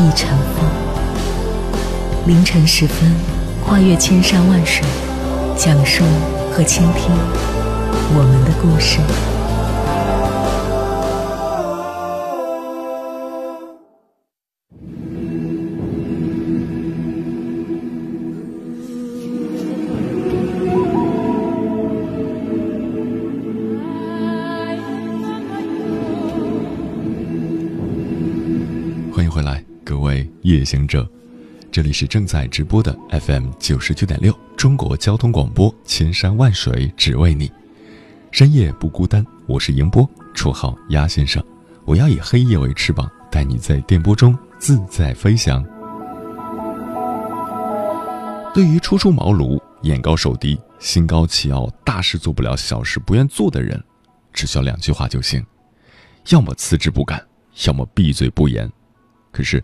一尘风。凌晨时分，跨越千山万水，讲述和倾听我们的故事。行者，这里是正在直播的 FM 九十九点六中国交通广播，千山万水只为你，深夜不孤单。我是迎波，绰号鸭先生。我要以黑夜为翅膀，带你在电波中自在飞翔。对于初出茅庐、眼高手低、心高气傲、大事做不了、小事不愿做的人，只需要两句话就行：要么辞职不干，要么闭嘴不言。可是。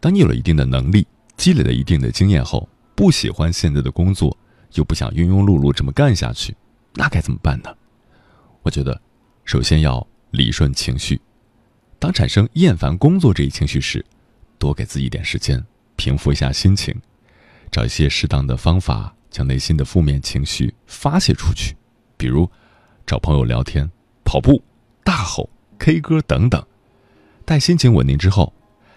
当你有了一定的能力，积累了一定的经验后，不喜欢现在的工作，又不想庸庸碌碌这么干下去，那该怎么办呢？我觉得，首先要理顺情绪。当产生厌烦工作这一情绪时，多给自己一点时间，平复一下心情，找一些适当的方法，将内心的负面情绪发泄出去，比如找朋友聊天、跑步、大吼、K 歌等等。待心情稳定之后。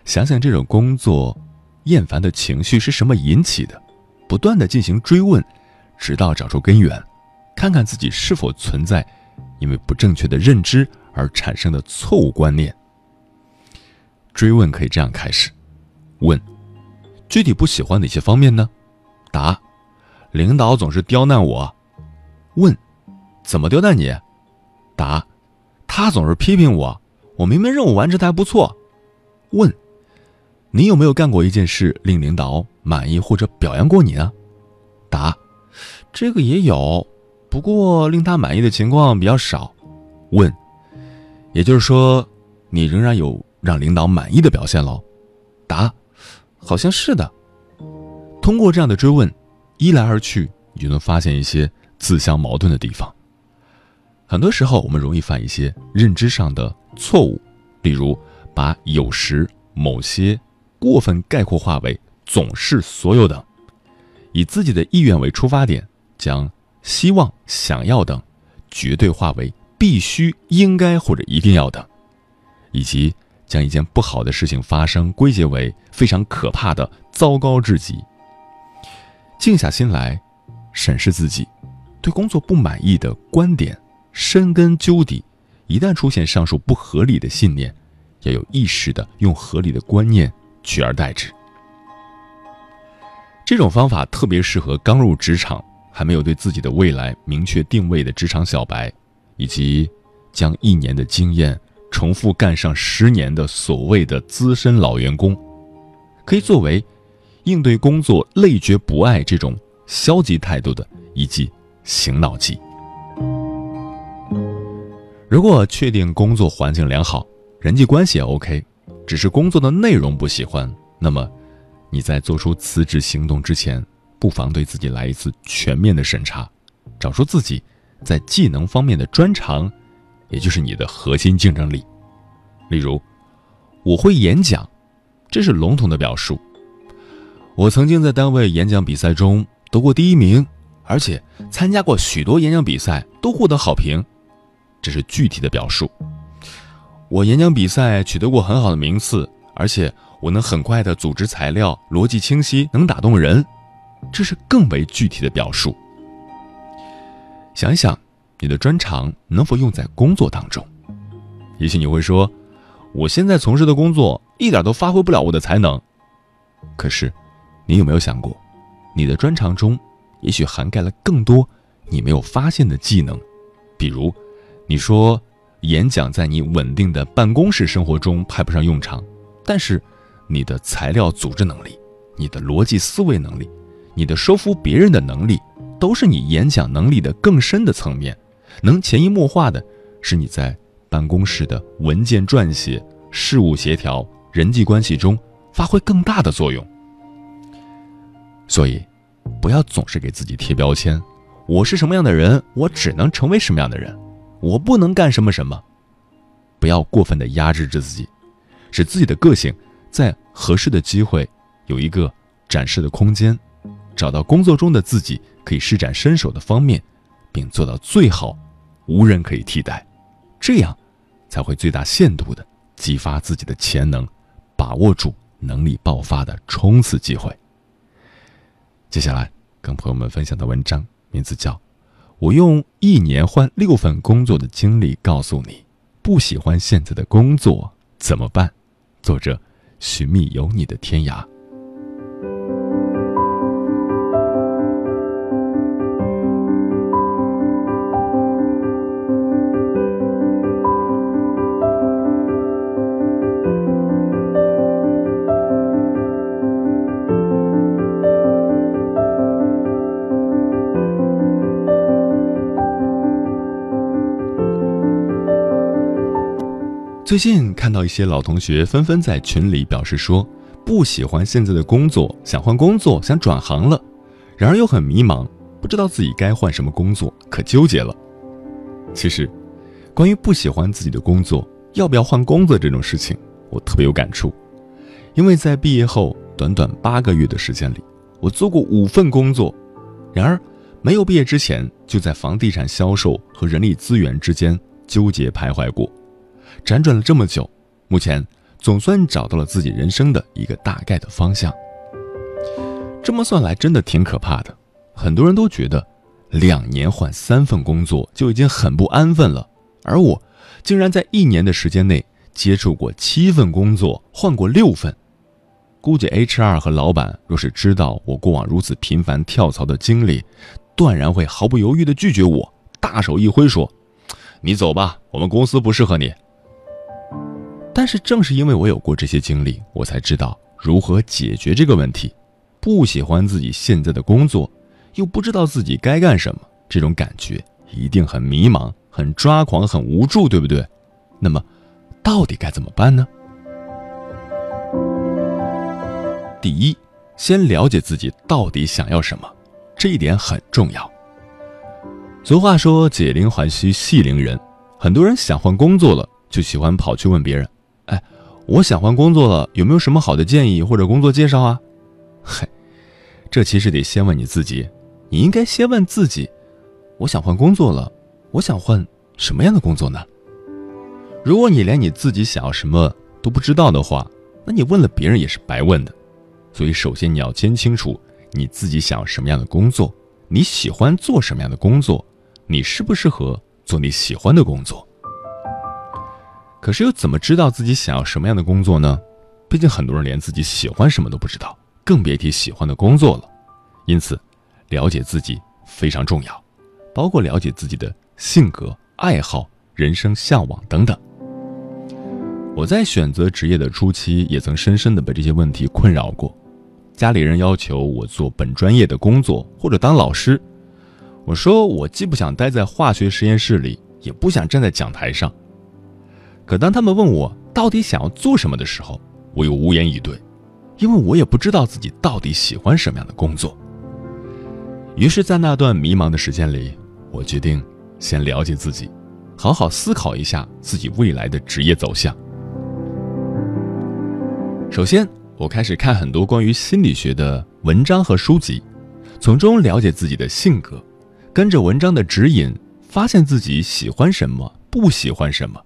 想想这种工作厌烦的情绪是什么引起的，不断的进行追问，直到找出根源，看看自己是否存在因为不正确的认知而产生的错误观念。追问可以这样开始：问，具体不喜欢哪些方面呢？答，领导总是刁难我。问，怎么刁难你？答，他总是批评我，我明明任务完成的还不错。问。你有没有干过一件事令领导满意或者表扬过你呢？答：这个也有，不过令他满意的情况比较少。问：也就是说，你仍然有让领导满意的表现喽？答：好像是的。通过这样的追问，一来二去，你就能发现一些自相矛盾的地方。很多时候，我们容易犯一些认知上的错误，例如把有时某些。过分概括化为总是所有等，以自己的意愿为出发点，将希望、想要等绝对化为必须、应该或者一定要等，以及将一件不好的事情发生归结为非常可怕的、糟糕至极。静下心来，审视自己对工作不满意的观点，深根究底。一旦出现上述不合理的信念，要有意识的用合理的观念。取而代之。这种方法特别适合刚入职场、还没有对自己的未来明确定位的职场小白，以及将一年的经验重复干上十年的所谓的资深老员工，可以作为应对工作累觉不爱这种消极态度的一剂醒脑剂。如果确定工作环境良好，人际关系也 OK。只是工作的内容不喜欢，那么你在做出辞职行动之前，不妨对自己来一次全面的审查，找出自己在技能方面的专长，也就是你的核心竞争力。例如，我会演讲，这是笼统的表述。我曾经在单位演讲比赛中得过第一名，而且参加过许多演讲比赛都获得好评，这是具体的表述。我演讲比赛取得过很好的名次，而且我能很快的组织材料，逻辑清晰，能打动人，这是更为具体的表述。想一想，你的专长能否用在工作当中？也许你会说，我现在从事的工作一点都发挥不了我的才能。可是，你有没有想过，你的专长中，也许涵盖了更多你没有发现的技能？比如，你说。演讲在你稳定的办公室生活中派不上用场，但是你的材料组织能力、你的逻辑思维能力、你的说服别人的能力，都是你演讲能力的更深的层面。能潜移默化的，是你在办公室的文件撰写、事务协调、人际关系中发挥更大的作用。所以，不要总是给自己贴标签。我是什么样的人，我只能成为什么样的人，我不能干什么什么。不要过分的压制着自己，使自己的个性在合适的机会有一个展示的空间，找到工作中的自己可以施展身手的方面，并做到最好，无人可以替代。这样，才会最大限度的激发自己的潜能，把握住能力爆发的冲刺机会。接下来，跟朋友们分享的文章。名字叫《我用一年换六份工作的经历告诉你，不喜欢现在的工作怎么办？作者：寻觅有你的天涯。最近看到一些老同学纷纷在群里表示说，不喜欢现在的工作，想换工作，想转行了，然而又很迷茫，不知道自己该换什么工作，可纠结了。其实，关于不喜欢自己的工作，要不要换工作这种事情，我特别有感触，因为在毕业后短短八个月的时间里，我做过五份工作，然而没有毕业之前就在房地产销售和人力资源之间纠结徘徊过。辗转了这么久，目前总算找到了自己人生的一个大概的方向。这么算来，真的挺可怕的。很多人都觉得，两年换三份工作就已经很不安分了，而我，竟然在一年的时间内接触过七份工作，换过六份。估计 HR 和老板若是知道我过往如此频繁跳槽的经历，断然会毫不犹豫地拒绝我，大手一挥说：“你走吧，我们公司不适合你。”但是正是因为我有过这些经历，我才知道如何解决这个问题。不喜欢自己现在的工作，又不知道自己该干什么，这种感觉一定很迷茫、很抓狂、很无助，对不对？那么，到底该怎么办呢？第一，先了解自己到底想要什么，这一点很重要。俗话说“解铃还须系铃人”，很多人想换工作了，就喜欢跑去问别人。我想换工作了，有没有什么好的建议或者工作介绍啊？嘿，这其实得先问你自己。你应该先问自己：我想换工作了，我想换什么样的工作呢？如果你连你自己想要什么都不知道的话，那你问了别人也是白问的。所以，首先你要先清楚你自己想要什么样的工作，你喜欢做什么样的工作，你适不适合做你喜欢的工作。可是又怎么知道自己想要什么样的工作呢？毕竟很多人连自己喜欢什么都不知道，更别提喜欢的工作了。因此，了解自己非常重要，包括了解自己的性格、爱好、人生向往等等。我在选择职业的初期，也曾深深的被这些问题困扰过。家里人要求我做本专业的工作或者当老师，我说我既不想待在化学实验室里，也不想站在讲台上。可当他们问我到底想要做什么的时候，我又无言以对，因为我也不知道自己到底喜欢什么样的工作。于是，在那段迷茫的时间里，我决定先了解自己，好好思考一下自己未来的职业走向。首先，我开始看很多关于心理学的文章和书籍，从中了解自己的性格，跟着文章的指引，发现自己喜欢什么，不喜欢什么。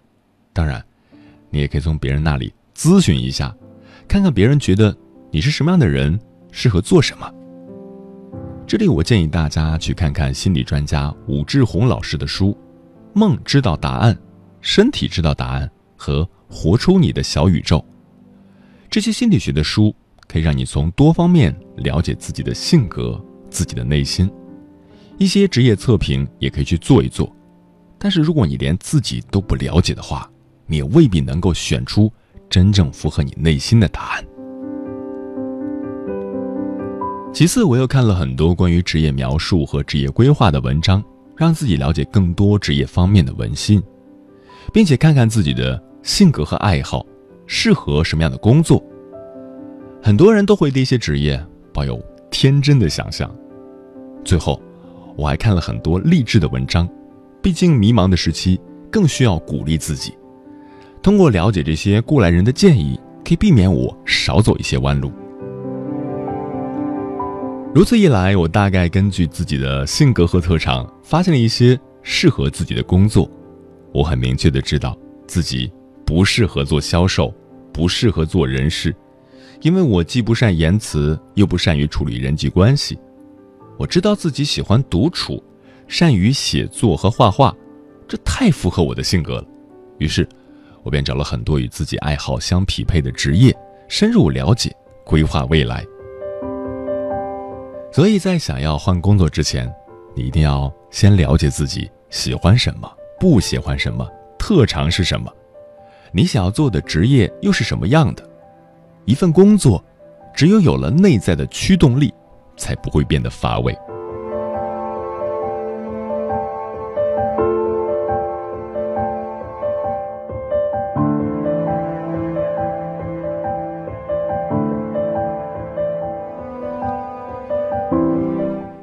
当然，你也可以从别人那里咨询一下，看看别人觉得你是什么样的人，适合做什么。这里我建议大家去看看心理专家武志红老师的书《梦知道答案，身体知道答案》和《活出你的小宇宙》。这些心理学的书可以让你从多方面了解自己的性格、自己的内心。一些职业测评也可以去做一做。但是如果你连自己都不了解的话，你也未必能够选出真正符合你内心的答案。其次，我又看了很多关于职业描述和职业规划的文章，让自己了解更多职业方面的文心，并且看看自己的性格和爱好，适合什么样的工作。很多人都会对一些职业抱有天真的想象。最后，我还看了很多励志的文章，毕竟迷茫的时期更需要鼓励自己。通过了解这些过来人的建议，可以避免我少走一些弯路。如此一来，我大概根据自己的性格和特长，发现了一些适合自己的工作。我很明确的知道自己不适合做销售，不适合做人事，因为我既不善言辞，又不善于处理人际关系。我知道自己喜欢独处，善于写作和画画，这太符合我的性格了。于是，我便找了很多与自己爱好相匹配的职业，深入了解，规划未来。所以在想要换工作之前，你一定要先了解自己喜欢什么，不喜欢什么，特长是什么，你想要做的职业又是什么样的。一份工作，只有有了内在的驱动力，才不会变得乏味。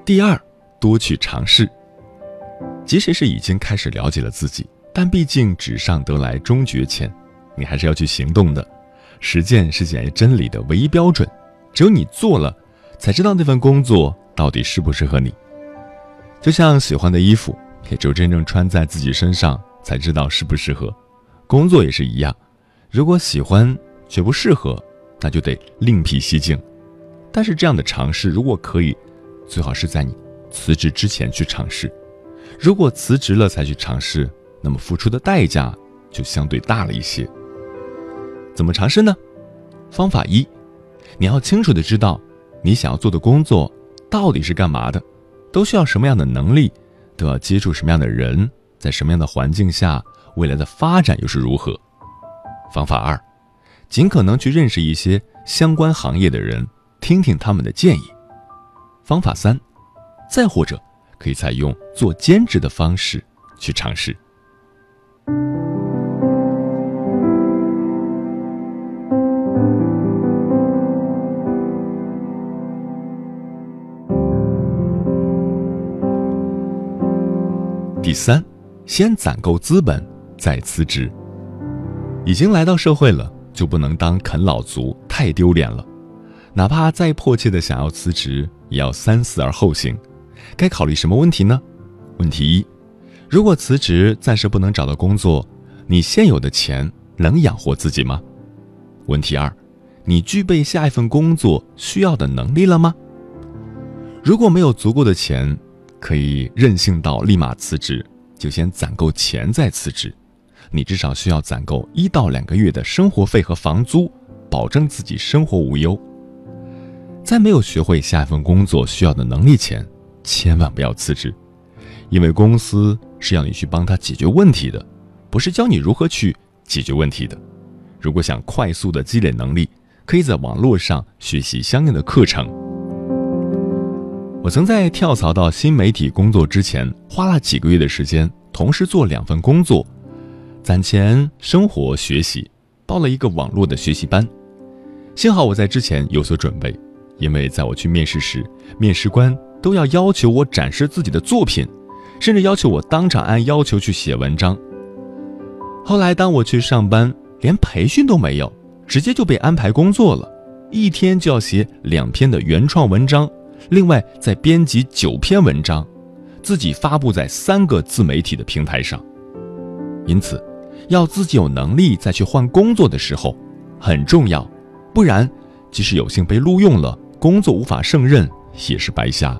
第二，多去尝试。即使是已经开始了解了自己，但毕竟纸上得来终觉浅，你还是要去行动的。实践是检验真理的唯一标准，只有你做了，才知道那份工作到底适不适合你。就像喜欢的衣服，也只有真正穿在自己身上，才知道适不适合。工作也是一样，如果喜欢却不适合，那就得另辟蹊径。但是这样的尝试，如果可以。最好是在你辞职之前去尝试，如果辞职了才去尝试，那么付出的代价就相对大了一些。怎么尝试呢？方法一，你要清楚的知道你想要做的工作到底是干嘛的，都需要什么样的能力，都要接触什么样的人，在什么样的环境下，未来的发展又是如何。方法二，尽可能去认识一些相关行业的人，听听他们的建议。方法三，再或者可以采用做兼职的方式去尝试。第三，先攒够资本再辞职。已经来到社会了，就不能当啃老族，太丢脸了。哪怕再迫切的想要辞职。也要三思而后行，该考虑什么问题呢？问题一：如果辞职暂时不能找到工作，你现有的钱能养活自己吗？问题二：你具备下一份工作需要的能力了吗？如果没有足够的钱，可以任性到立马辞职，就先攒够钱再辞职。你至少需要攒够一到两个月的生活费和房租，保证自己生活无忧。在没有学会下一份工作需要的能力前，千万不要辞职，因为公司是要你去帮他解决问题的，不是教你如何去解决问题的。如果想快速的积累能力，可以在网络上学习相应的课程。我曾在跳槽到新媒体工作之前，花了几个月的时间，同时做两份工作，攒钱生活学习，报了一个网络的学习班。幸好我在之前有所准备。因为在我去面试时，面试官都要要求我展示自己的作品，甚至要求我当场按要求去写文章。后来当我去上班，连培训都没有，直接就被安排工作了，一天就要写两篇的原创文章，另外再编辑九篇文章，自己发布在三个自媒体的平台上。因此，要自己有能力再去换工作的时候，很重要，不然，即使有幸被录用了。工作无法胜任也是白瞎。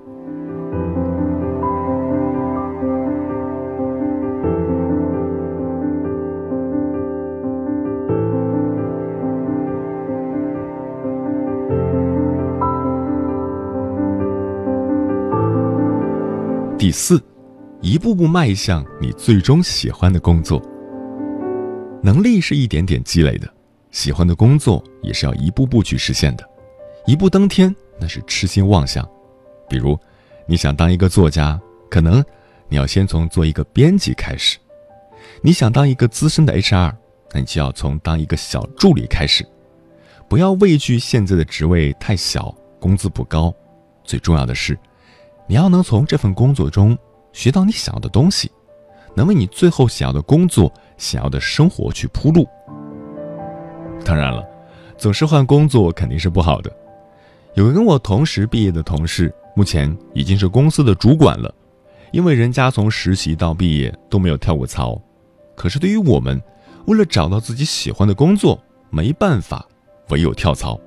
第四，一步步迈向你最终喜欢的工作。能力是一点点积累的，喜欢的工作也是要一步步去实现的。一步登天那是痴心妄想。比如，你想当一个作家，可能你要先从做一个编辑开始；你想当一个资深的 HR，那你就要从当一个小助理开始。不要畏惧现在的职位太小，工资不高。最重要的是，你要能从这份工作中学到你想要的东西，能为你最后想要的工作、想要的生活去铺路。当然了，总是换工作肯定是不好的。有个跟我同时毕业的同事，目前已经是公司的主管了，因为人家从实习到毕业都没有跳过槽。可是对于我们，为了找到自己喜欢的工作，没办法，唯有跳槽。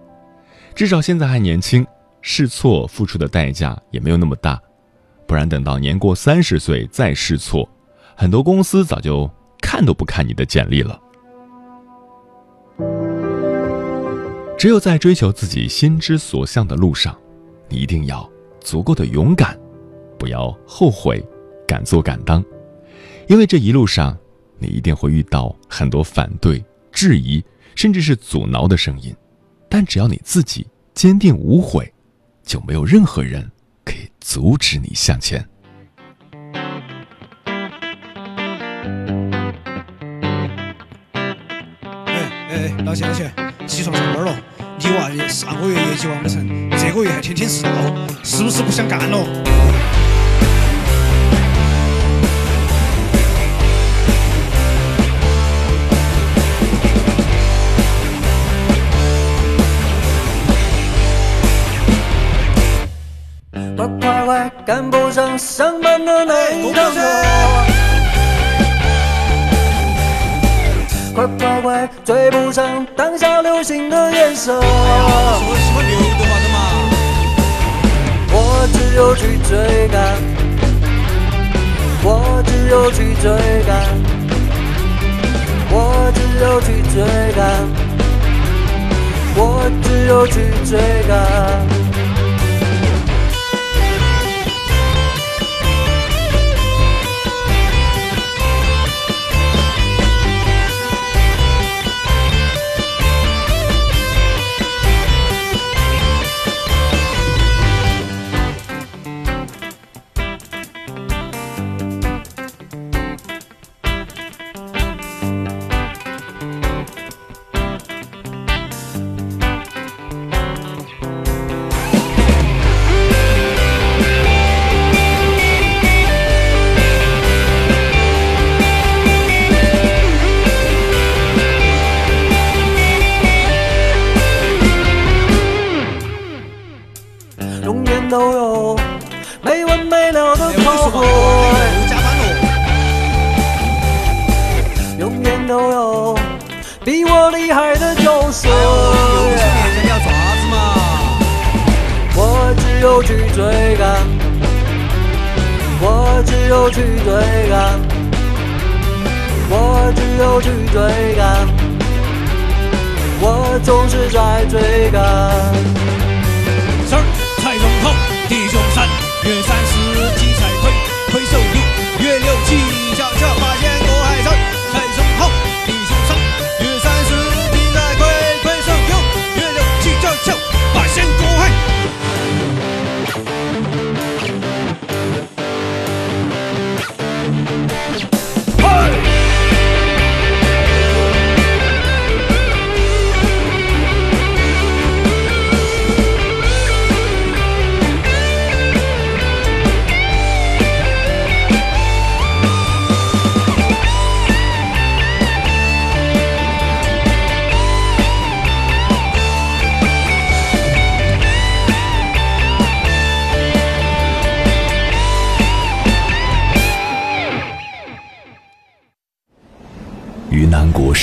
至少现在还年轻。试错付出的代价也没有那么大，不然等到年过三十岁再试错，很多公司早就看都不看你的简历了。只有在追求自己心之所向的路上，你一定要足够的勇敢，不要后悔，敢做敢当，因为这一路上你一定会遇到很多反对、质疑，甚至是阻挠的声音，但只要你自己坚定无悔。就没有任何人可以阻止你向前。哎哎，老钱老钱，起床上班了。你娃上个月业绩完不成，这个月还天天迟到，是不是不想干了？赶不上上班的那一趟车，追不上当下流行的颜色。我喜欢刘德华的嘛。我只有去追赶，我只有去追赶，我只有去追赶，我只有去追赶。去追赶，我只有去追赶，我只有去追赶，我总是在追赶。三彩龙头，地中山，月三十七彩推推手一，月六七下下。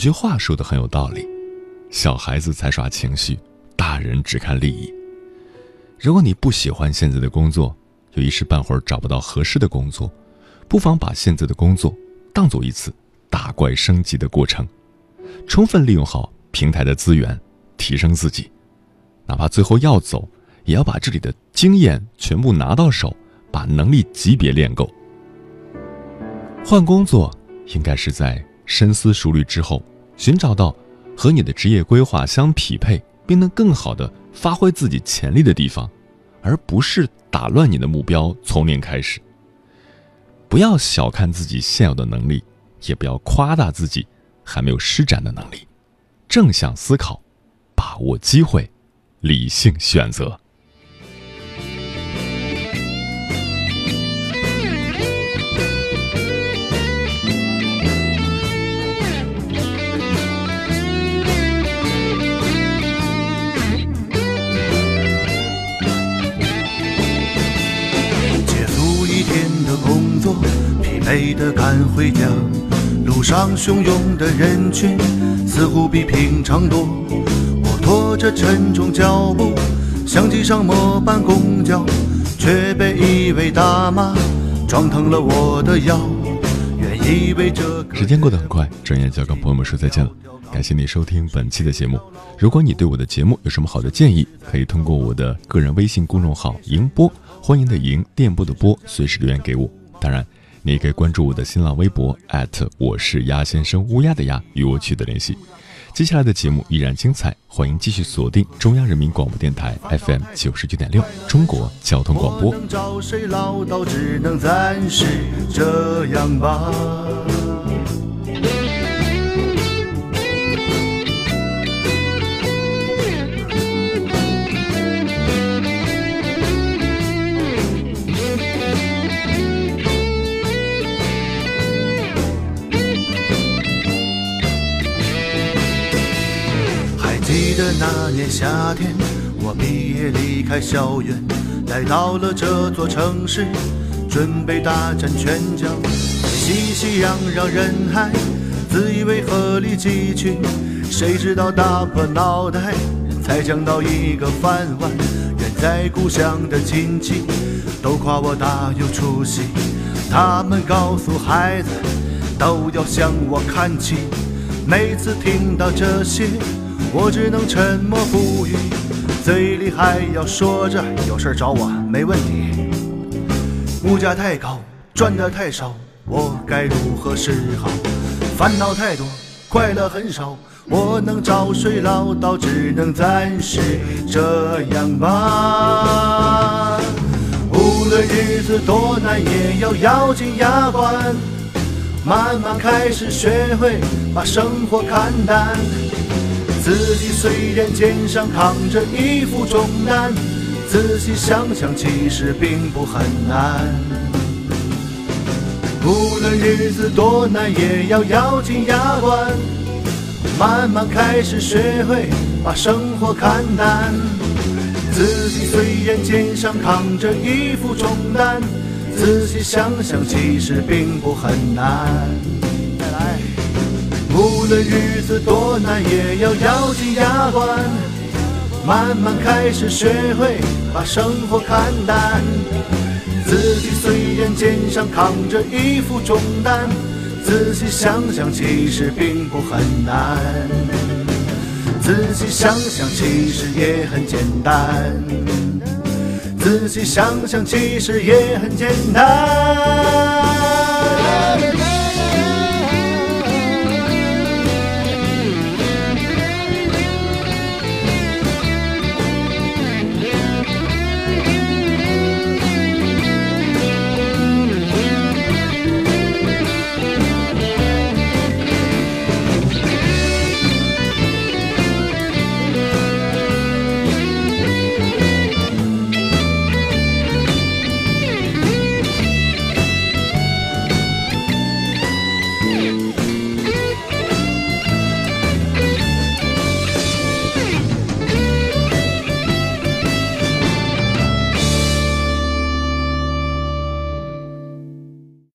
句话说的很有道理：小孩子才耍情绪，大人只看利益。如果你不喜欢现在的工作，又一时半会儿找不到合适的工作，不妨把现在的工作当做一次打怪升级的过程，充分利用好平台的资源，提升自己。哪怕最后要走，也要把这里的经验全部拿到手，把能力级别练够。换工作应该是在。深思熟虑之后，寻找到和你的职业规划相匹配，并能更好的发挥自己潜力的地方，而不是打乱你的目标，从零开始。不要小看自己现有的能力，也不要夸大自己还没有施展的能力。正向思考，把握机会，理性选择。的赶回家，路上汹涌的人群似乎比平常多。我拖着沉重脚步，像挤上末班公交，却被一位大妈撞疼了我的腰。原以为这时间过得很快，转眼就要跟朋友们说再见了。感谢你收听本期的节目。如果你对我的节目有什么好的建议，可以通过我的个人微信公众号“迎波”，欢迎的迎，电波的波，随时留言给我。当然。你可以关注我的新浪微博，我是鸭先生乌鸦的鸭，与我取得联系。接下来的节目依然精彩，欢迎继续锁定中央人民广播电台 FM 九十九点六中国交通广播。找谁唠叨，只能暂时这样吧。那年夏天，我毕业离开校园，来到了这座城市，准备大展拳脚。熙熙攘攘人海，自以为鹤立鸡群，谁知道打破脑袋，才抢到一个饭碗。远在故乡的亲戚都夸我大有出息，他们告诉孩子都要向我看齐。每次听到这些。我只能沉默不语，嘴里还要说着有事找我没问题。物价太高，赚的太少，我该如何是好？烦恼太多，快乐很少，我能找谁唠叨？只能暂时这样吧。无论日子多难，也要咬紧牙关，慢慢开始学会把生活看淡。自己虽然肩上扛着一副重担，仔细想想其实并不很难。无论日子多难，也要咬紧牙关，慢慢开始学会把生活看淡。自己虽然肩上扛着一副重担，仔细想想其实并不很难。无论日子多难，也要咬紧牙关，慢慢开始学会把生活看淡。自己虽然肩上扛着一副重担，仔细想想其实并不很难。仔细想想其实也很简单。仔细想想其实也很简单。